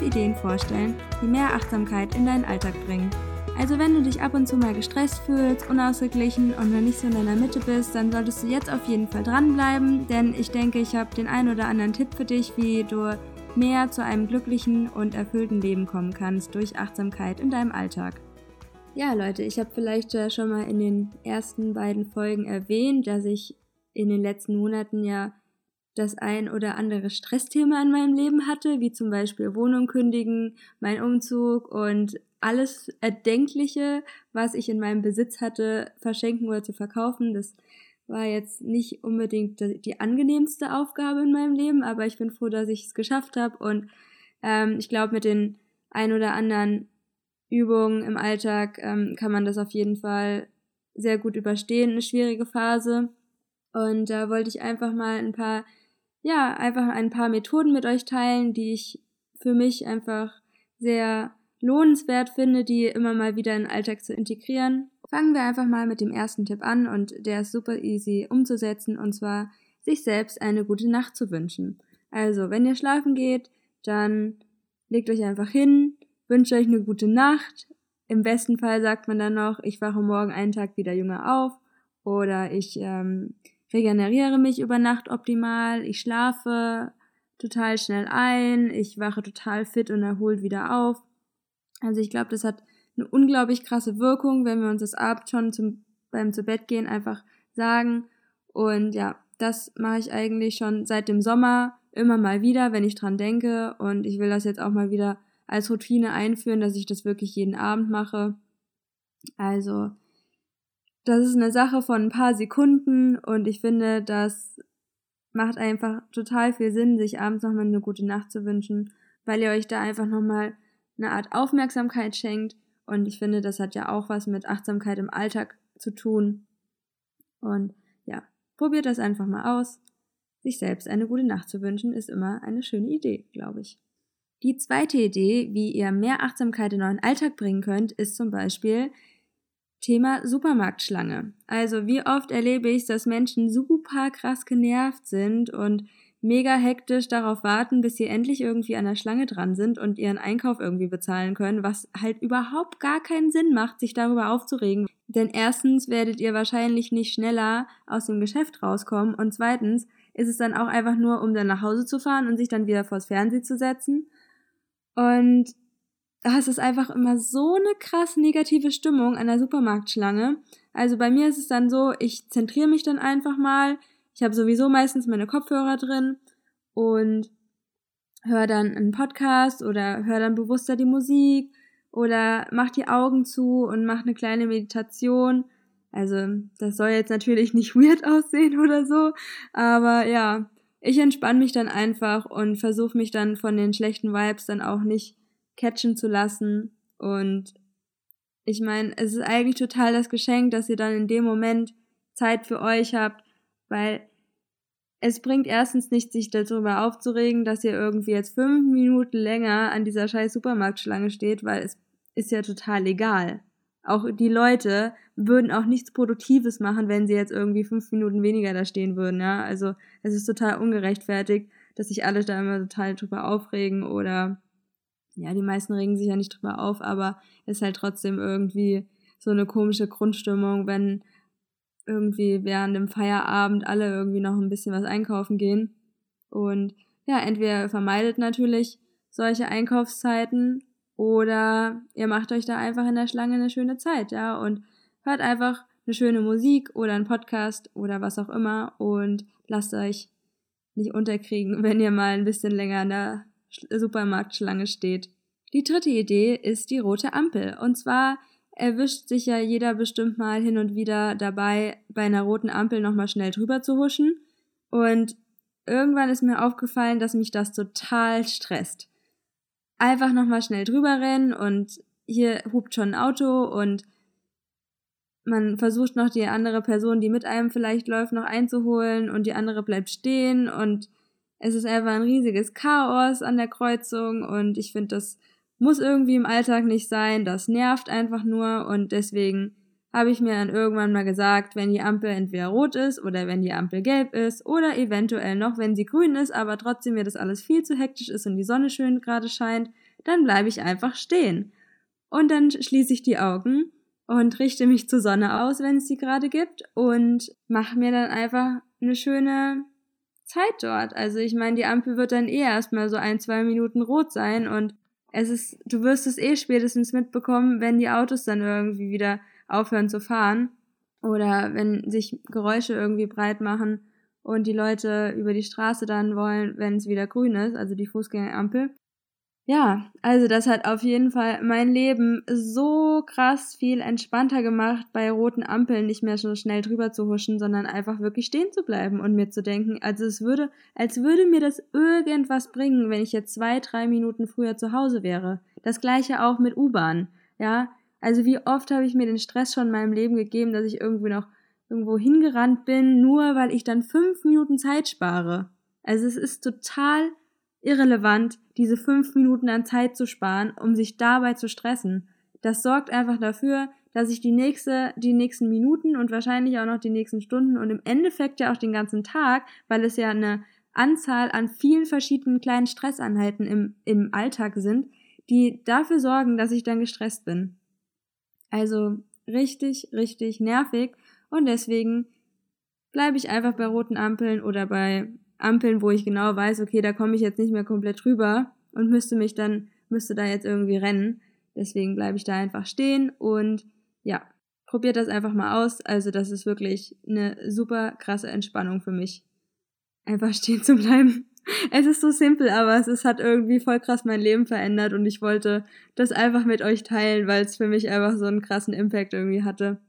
fünf Ideen vorstellen, die mehr Achtsamkeit in deinen Alltag bringen. Also wenn du dich ab und zu mal gestresst fühlst, unausgeglichen und noch nicht so in deiner Mitte bist, dann solltest du jetzt auf jeden Fall dranbleiben, denn ich denke, ich habe den einen oder anderen Tipp für dich, wie du mehr zu einem glücklichen und erfüllten Leben kommen kannst durch Achtsamkeit in deinem Alltag. Ja, Leute, ich habe vielleicht schon mal in den ersten beiden Folgen erwähnt, dass ich in den letzten Monaten ja das ein oder andere Stressthema in meinem Leben hatte, wie zum Beispiel Wohnung kündigen, mein Umzug und alles Erdenkliche, was ich in meinem Besitz hatte, verschenken oder zu verkaufen. Das war jetzt nicht unbedingt die angenehmste Aufgabe in meinem Leben, aber ich bin froh, dass ich es geschafft habe und ähm, ich glaube, mit den ein oder anderen Übungen im Alltag ähm, kann man das auf jeden Fall sehr gut überstehen, eine schwierige Phase. Und da wollte ich einfach mal ein paar, ja, einfach ein paar Methoden mit euch teilen, die ich für mich einfach sehr lohnenswert finde, die immer mal wieder in den Alltag zu integrieren. Fangen wir einfach mal mit dem ersten Tipp an und der ist super easy umzusetzen und zwar sich selbst eine gute Nacht zu wünschen. Also, wenn ihr schlafen geht, dann legt euch einfach hin, wünscht euch eine gute Nacht. Im besten Fall sagt man dann noch, ich wache morgen einen Tag wieder jünger auf oder ich ähm, regeneriere mich über Nacht optimal, ich schlafe total schnell ein, ich wache total fit und erholt wieder auf. Also ich glaube, das hat eine unglaublich krasse Wirkung, wenn wir uns das abends schon zum, beim zu Bett gehen einfach sagen. Und ja, das mache ich eigentlich schon seit dem Sommer immer mal wieder, wenn ich dran denke. Und ich will das jetzt auch mal wieder als Routine einführen, dass ich das wirklich jeden Abend mache. Also das ist eine Sache von ein paar Sekunden und ich finde, das macht einfach total viel Sinn, sich abends nochmal eine gute Nacht zu wünschen, weil ihr euch da einfach nochmal eine Art Aufmerksamkeit schenkt und ich finde, das hat ja auch was mit Achtsamkeit im Alltag zu tun. Und ja, probiert das einfach mal aus. Sich selbst eine gute Nacht zu wünschen, ist immer eine schöne Idee, glaube ich. Die zweite Idee, wie ihr mehr Achtsamkeit in euren Alltag bringen könnt, ist zum Beispiel, Thema Supermarktschlange. Also wie oft erlebe ich, dass Menschen super krass genervt sind und mega hektisch darauf warten, bis sie endlich irgendwie an der Schlange dran sind und ihren Einkauf irgendwie bezahlen können, was halt überhaupt gar keinen Sinn macht, sich darüber aufzuregen. Denn erstens werdet ihr wahrscheinlich nicht schneller aus dem Geschäft rauskommen und zweitens ist es dann auch einfach nur, um dann nach Hause zu fahren und sich dann wieder vors Fernsehen zu setzen. Und es ist einfach immer so eine krass negative Stimmung an der Supermarktschlange. Also bei mir ist es dann so, ich zentriere mich dann einfach mal. Ich habe sowieso meistens meine Kopfhörer drin und höre dann einen Podcast oder höre dann bewusster die Musik oder mach die Augen zu und mach eine kleine Meditation. Also das soll jetzt natürlich nicht weird aussehen oder so, aber ja, ich entspanne mich dann einfach und versuche mich dann von den schlechten Vibes dann auch nicht catchen zu lassen. Und ich meine, es ist eigentlich total das Geschenk, dass ihr dann in dem Moment Zeit für euch habt, weil es bringt erstens nicht, sich darüber aufzuregen, dass ihr irgendwie jetzt fünf Minuten länger an dieser scheiß Supermarktschlange steht, weil es ist ja total egal. Auch die Leute würden auch nichts Produktives machen, wenn sie jetzt irgendwie fünf Minuten weniger da stehen würden, ja. Also es ist total ungerechtfertigt, dass sich alle da immer total drüber aufregen oder ja, die meisten regen sich ja nicht drüber auf, aber es ist halt trotzdem irgendwie so eine komische Grundstimmung, wenn irgendwie während dem Feierabend alle irgendwie noch ein bisschen was einkaufen gehen. Und ja, entweder vermeidet natürlich solche Einkaufszeiten oder ihr macht euch da einfach in der Schlange eine schöne Zeit, ja, und hört einfach eine schöne Musik oder einen Podcast oder was auch immer und lasst euch nicht unterkriegen, wenn ihr mal ein bisschen länger in der Supermarktschlange steht. Die dritte Idee ist die rote Ampel. Und zwar erwischt sich ja jeder bestimmt mal hin und wieder dabei, bei einer roten Ampel nochmal schnell drüber zu huschen. Und irgendwann ist mir aufgefallen, dass mich das total stresst. Einfach nochmal schnell drüber rennen und hier hupt schon ein Auto und man versucht noch die andere Person, die mit einem vielleicht läuft, noch einzuholen und die andere bleibt stehen und es ist einfach ein riesiges Chaos an der Kreuzung und ich finde, das muss irgendwie im Alltag nicht sein, das nervt einfach nur und deswegen habe ich mir dann irgendwann mal gesagt, wenn die Ampel entweder rot ist oder wenn die Ampel gelb ist oder eventuell noch, wenn sie grün ist, aber trotzdem mir das alles viel zu hektisch ist und die Sonne schön gerade scheint, dann bleibe ich einfach stehen. Und dann schließe ich die Augen und richte mich zur Sonne aus, wenn es sie gerade gibt und mache mir dann einfach eine schöne Zeit dort. Also ich meine, die Ampel wird dann eh erstmal so ein, zwei Minuten rot sein und es ist, du wirst es eh spätestens mitbekommen, wenn die Autos dann irgendwie wieder aufhören zu fahren oder wenn sich Geräusche irgendwie breit machen und die Leute über die Straße dann wollen, wenn es wieder grün ist, also die Fußgängerampel. Ja, also das hat auf jeden Fall mein Leben so krass viel entspannter gemacht, bei roten Ampeln nicht mehr so schnell drüber zu huschen, sondern einfach wirklich stehen zu bleiben und mir zu denken, also es würde, als würde mir das irgendwas bringen, wenn ich jetzt zwei, drei Minuten früher zu Hause wäre. Das gleiche auch mit U-Bahn. Ja, also wie oft habe ich mir den Stress schon in meinem Leben gegeben, dass ich irgendwie noch irgendwo hingerannt bin, nur weil ich dann fünf Minuten Zeit spare. Also es ist total irrelevant, diese fünf Minuten an Zeit zu sparen, um sich dabei zu stressen. Das sorgt einfach dafür, dass ich die nächste, die nächsten Minuten und wahrscheinlich auch noch die nächsten Stunden und im Endeffekt ja auch den ganzen Tag, weil es ja eine Anzahl an vielen verschiedenen kleinen Stressanhalten im, im Alltag sind, die dafür sorgen, dass ich dann gestresst bin. Also richtig, richtig nervig und deswegen bleibe ich einfach bei roten Ampeln oder bei Ampeln, wo ich genau weiß, okay, da komme ich jetzt nicht mehr komplett drüber und müsste mich dann, müsste da jetzt irgendwie rennen. Deswegen bleibe ich da einfach stehen und ja, probiert das einfach mal aus. Also das ist wirklich eine super krasse Entspannung für mich. Einfach stehen zu bleiben. Es ist so simpel, aber es ist, hat irgendwie voll krass mein Leben verändert und ich wollte das einfach mit euch teilen, weil es für mich einfach so einen krassen Impact irgendwie hatte.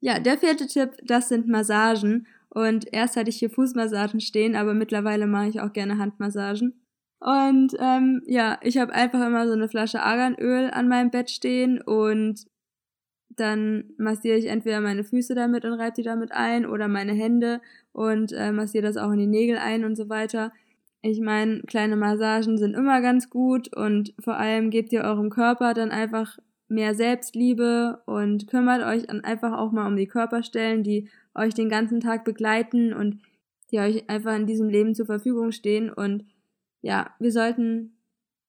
Ja, der vierte Tipp, das sind Massagen. Und erst hatte ich hier Fußmassagen stehen, aber mittlerweile mache ich auch gerne Handmassagen. Und ähm, ja, ich habe einfach immer so eine Flasche Arganöl an meinem Bett stehen und dann massiere ich entweder meine Füße damit und reibe die damit ein oder meine Hände und äh, massiere das auch in die Nägel ein und so weiter. Ich meine, kleine Massagen sind immer ganz gut und vor allem gebt ihr eurem Körper dann einfach mehr Selbstliebe und kümmert euch einfach auch mal um die Körperstellen, die euch den ganzen Tag begleiten und die euch einfach in diesem Leben zur Verfügung stehen. Und ja, wir sollten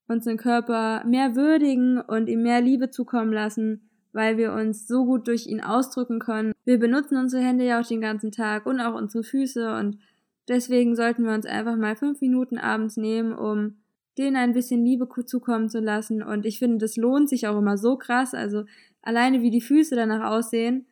unseren Körper mehr würdigen und ihm mehr Liebe zukommen lassen, weil wir uns so gut durch ihn ausdrücken können. Wir benutzen unsere Hände ja auch den ganzen Tag und auch unsere Füße und deswegen sollten wir uns einfach mal fünf Minuten abends nehmen, um denen ein bisschen Liebe zukommen zu lassen. Und ich finde, das lohnt sich auch immer so krass. Also alleine wie die Füße danach aussehen,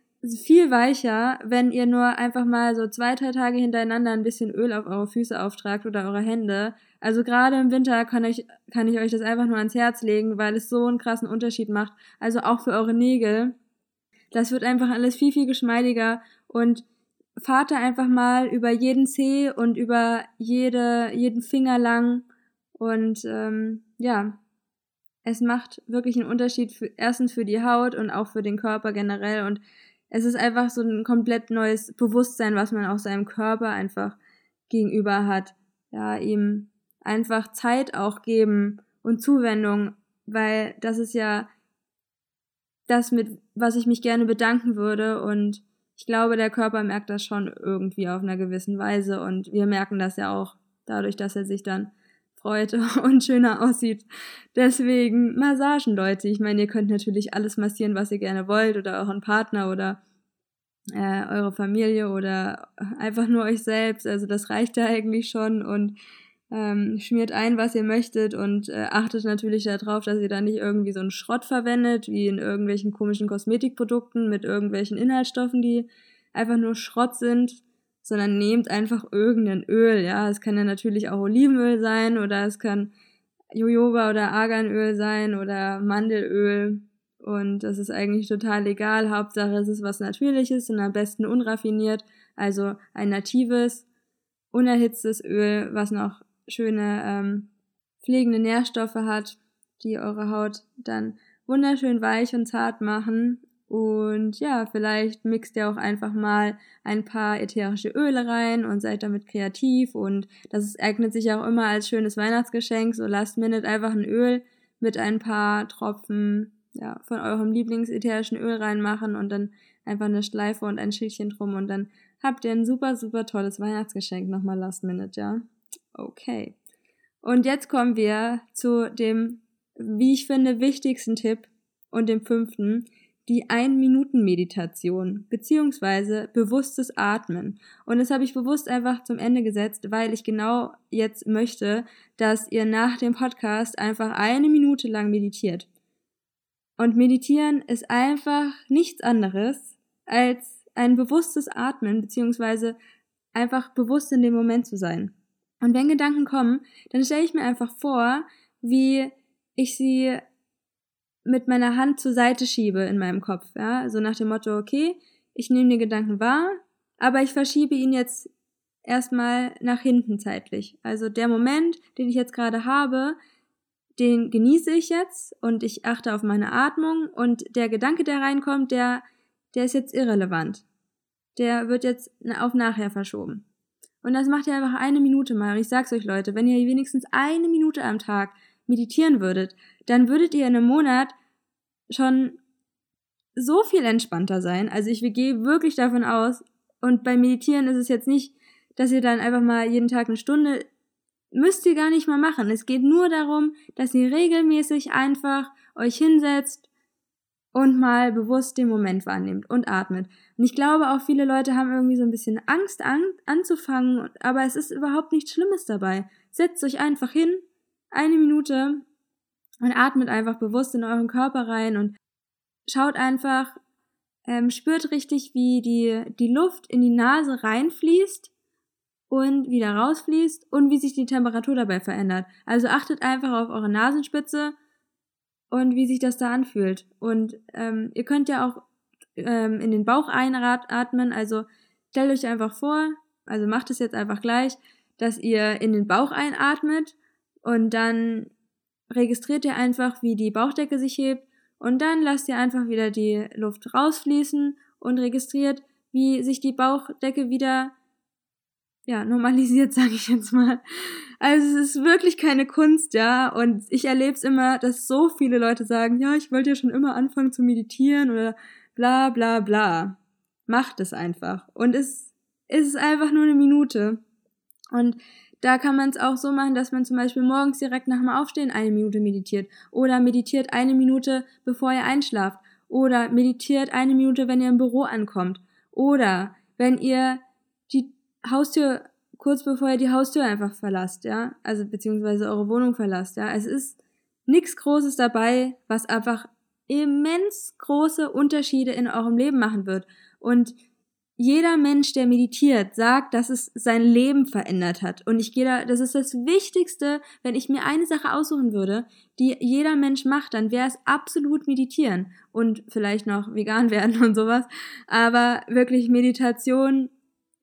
viel weicher, wenn ihr nur einfach mal so zwei, drei Tage hintereinander ein bisschen Öl auf eure Füße auftragt oder eure Hände. Also gerade im Winter kann ich, kann ich euch das einfach nur ans Herz legen, weil es so einen krassen Unterschied macht. Also auch für eure Nägel. Das wird einfach alles viel, viel geschmeidiger und fahrt da einfach mal über jeden Zeh und über jede, jeden Finger lang und ähm, ja, es macht wirklich einen Unterschied für, erstens für die Haut und auch für den Körper generell. Und es ist einfach so ein komplett neues Bewusstsein, was man auch seinem Körper einfach gegenüber hat. Ja, ihm einfach Zeit auch geben und Zuwendung, weil das ist ja das, mit was ich mich gerne bedanken würde. Und ich glaube, der Körper merkt das schon irgendwie auf einer gewissen Weise. Und wir merken das ja auch dadurch, dass er sich dann freut und schöner aussieht. Deswegen Massagen, Leute. Ich meine, ihr könnt natürlich alles massieren, was ihr gerne wollt oder euren Partner oder äh, eure Familie oder einfach nur euch selbst. Also das reicht ja eigentlich schon und ähm, schmiert ein, was ihr möchtet und äh, achtet natürlich darauf, dass ihr da nicht irgendwie so einen Schrott verwendet, wie in irgendwelchen komischen Kosmetikprodukten mit irgendwelchen Inhaltsstoffen, die einfach nur Schrott sind sondern nehmt einfach irgendein Öl, ja. Es kann ja natürlich auch Olivenöl sein oder es kann Jojoba oder Arganöl sein oder Mandelöl. Und das ist eigentlich total egal. Hauptsache es ist was Natürliches und am besten unraffiniert. Also ein natives, unerhitztes Öl, was noch schöne ähm, pflegende Nährstoffe hat, die eure Haut dann wunderschön weich und zart machen und ja, vielleicht mixt ihr auch einfach mal ein paar ätherische Öle rein und seid damit kreativ. Und das eignet sich auch immer als schönes Weihnachtsgeschenk. So last minute einfach ein Öl mit ein paar Tropfen ja, von eurem Lieblingsätherischen Öl reinmachen und dann einfach eine Schleife und ein Schildchen drum und dann habt ihr ein super, super tolles Weihnachtsgeschenk nochmal last minute, ja? Okay. Und jetzt kommen wir zu dem, wie ich finde, wichtigsten Tipp und dem fünften, die Ein-Minuten-Meditation beziehungsweise bewusstes Atmen. Und das habe ich bewusst einfach zum Ende gesetzt, weil ich genau jetzt möchte, dass ihr nach dem Podcast einfach eine Minute lang meditiert. Und meditieren ist einfach nichts anderes als ein bewusstes Atmen beziehungsweise einfach bewusst in dem Moment zu sein. Und wenn Gedanken kommen, dann stelle ich mir einfach vor, wie ich sie mit meiner Hand zur Seite schiebe in meinem Kopf, ja, so nach dem Motto, okay, ich nehme den Gedanken wahr, aber ich verschiebe ihn jetzt erstmal nach hinten zeitlich. Also der Moment, den ich jetzt gerade habe, den genieße ich jetzt und ich achte auf meine Atmung und der Gedanke, der reinkommt, der, der ist jetzt irrelevant. Der wird jetzt auf nachher verschoben. Und das macht ihr einfach eine Minute mal. Und ich sag's euch Leute, wenn ihr wenigstens eine Minute am Tag meditieren würdet, dann würdet ihr in einem Monat schon so viel entspannter sein. Also ich gehe wirklich davon aus, und beim Meditieren ist es jetzt nicht, dass ihr dann einfach mal jeden Tag eine Stunde, müsst ihr gar nicht mal machen. Es geht nur darum, dass ihr regelmäßig einfach euch hinsetzt und mal bewusst den Moment wahrnehmt und atmet. Und ich glaube auch viele Leute haben irgendwie so ein bisschen Angst an, anzufangen, aber es ist überhaupt nichts Schlimmes dabei. Setzt euch einfach hin, eine Minute und atmet einfach bewusst in euren Körper rein und schaut einfach, ähm, spürt richtig, wie die, die Luft in die Nase reinfließt und wieder rausfließt und wie sich die Temperatur dabei verändert. Also achtet einfach auf eure Nasenspitze und wie sich das da anfühlt. Und ähm, ihr könnt ja auch ähm, in den Bauch einatmen. Also stellt euch einfach vor, also macht es jetzt einfach gleich, dass ihr in den Bauch einatmet und dann registriert ihr einfach, wie die Bauchdecke sich hebt und dann lasst ihr einfach wieder die Luft rausfließen und registriert, wie sich die Bauchdecke wieder ja, normalisiert, sage ich jetzt mal. Also es ist wirklich keine Kunst, ja. Und ich erlebe es immer, dass so viele Leute sagen, ja, ich wollte ja schon immer anfangen zu meditieren oder bla bla bla. Macht es einfach. Und es, es ist einfach nur eine Minute. Und da kann man es auch so machen, dass man zum Beispiel morgens direkt nach dem Aufstehen eine Minute meditiert oder meditiert eine Minute, bevor ihr einschlaft oder meditiert eine Minute, wenn ihr im Büro ankommt oder wenn ihr die Haustür kurz bevor ihr die Haustür einfach verlasst, ja, also beziehungsweise eure Wohnung verlasst, ja. Es ist nichts Großes dabei, was einfach immens große Unterschiede in eurem Leben machen wird und jeder Mensch, der meditiert, sagt, dass es sein Leben verändert hat. Und ich gehe da, das ist das Wichtigste, wenn ich mir eine Sache aussuchen würde, die jeder Mensch macht, dann wäre es absolut meditieren und vielleicht noch vegan werden und sowas. Aber wirklich Meditation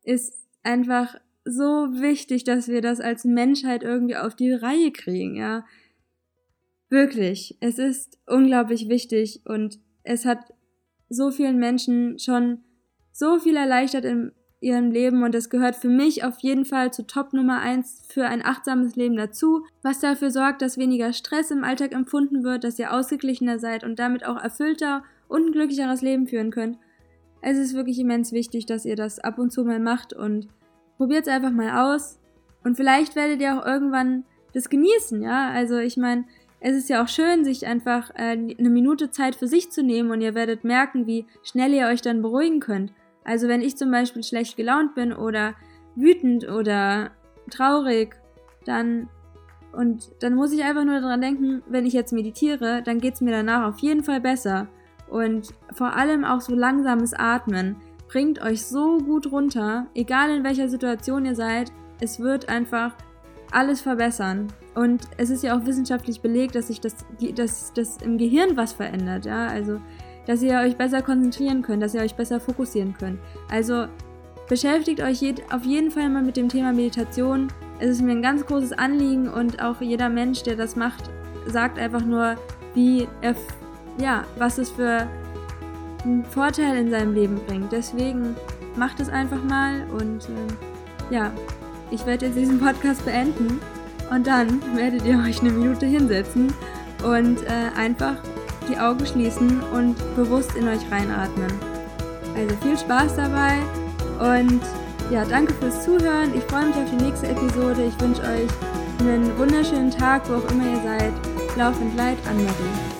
ist einfach so wichtig, dass wir das als Menschheit irgendwie auf die Reihe kriegen, ja. Wirklich. Es ist unglaublich wichtig und es hat so vielen Menschen schon so viel erleichtert in ihrem Leben und es gehört für mich auf jeden Fall zu Top Nummer eins für ein achtsames Leben dazu, was dafür sorgt, dass weniger Stress im Alltag empfunden wird, dass ihr ausgeglichener seid und damit auch erfüllter und ein glücklicheres Leben führen könnt. Es ist wirklich immens wichtig, dass ihr das ab und zu mal macht und probiert es einfach mal aus und vielleicht werdet ihr auch irgendwann das genießen, ja? Also ich meine, es ist ja auch schön, sich einfach äh, eine Minute Zeit für sich zu nehmen und ihr werdet merken, wie schnell ihr euch dann beruhigen könnt. Also wenn ich zum Beispiel schlecht gelaunt bin oder wütend oder traurig, dann und dann muss ich einfach nur daran denken, wenn ich jetzt meditiere, dann geht es mir danach auf jeden Fall besser. Und vor allem auch so langsames Atmen bringt euch so gut runter, egal in welcher Situation ihr seid. Es wird einfach alles verbessern. Und es ist ja auch wissenschaftlich belegt, dass sich das, dass das im Gehirn was verändert. Ja, also dass ihr euch besser konzentrieren könnt, dass ihr euch besser fokussieren könnt. Also beschäftigt euch auf jeden Fall mal mit dem Thema Meditation. Es ist mir ein ganz großes Anliegen und auch jeder Mensch, der das macht, sagt einfach nur, wie er, ja, was es für einen Vorteil in seinem Leben bringt. Deswegen macht es einfach mal und äh, ja, ich werde jetzt diesen Podcast beenden und dann werdet ihr euch eine Minute hinsetzen und äh, einfach die Augen schließen und bewusst in euch reinatmen. Also viel Spaß dabei und ja, danke fürs Zuhören. Ich freue mich auf die nächste Episode. Ich wünsche euch einen wunderschönen Tag, wo auch immer ihr seid. Laufend Leid, Anne-Marie.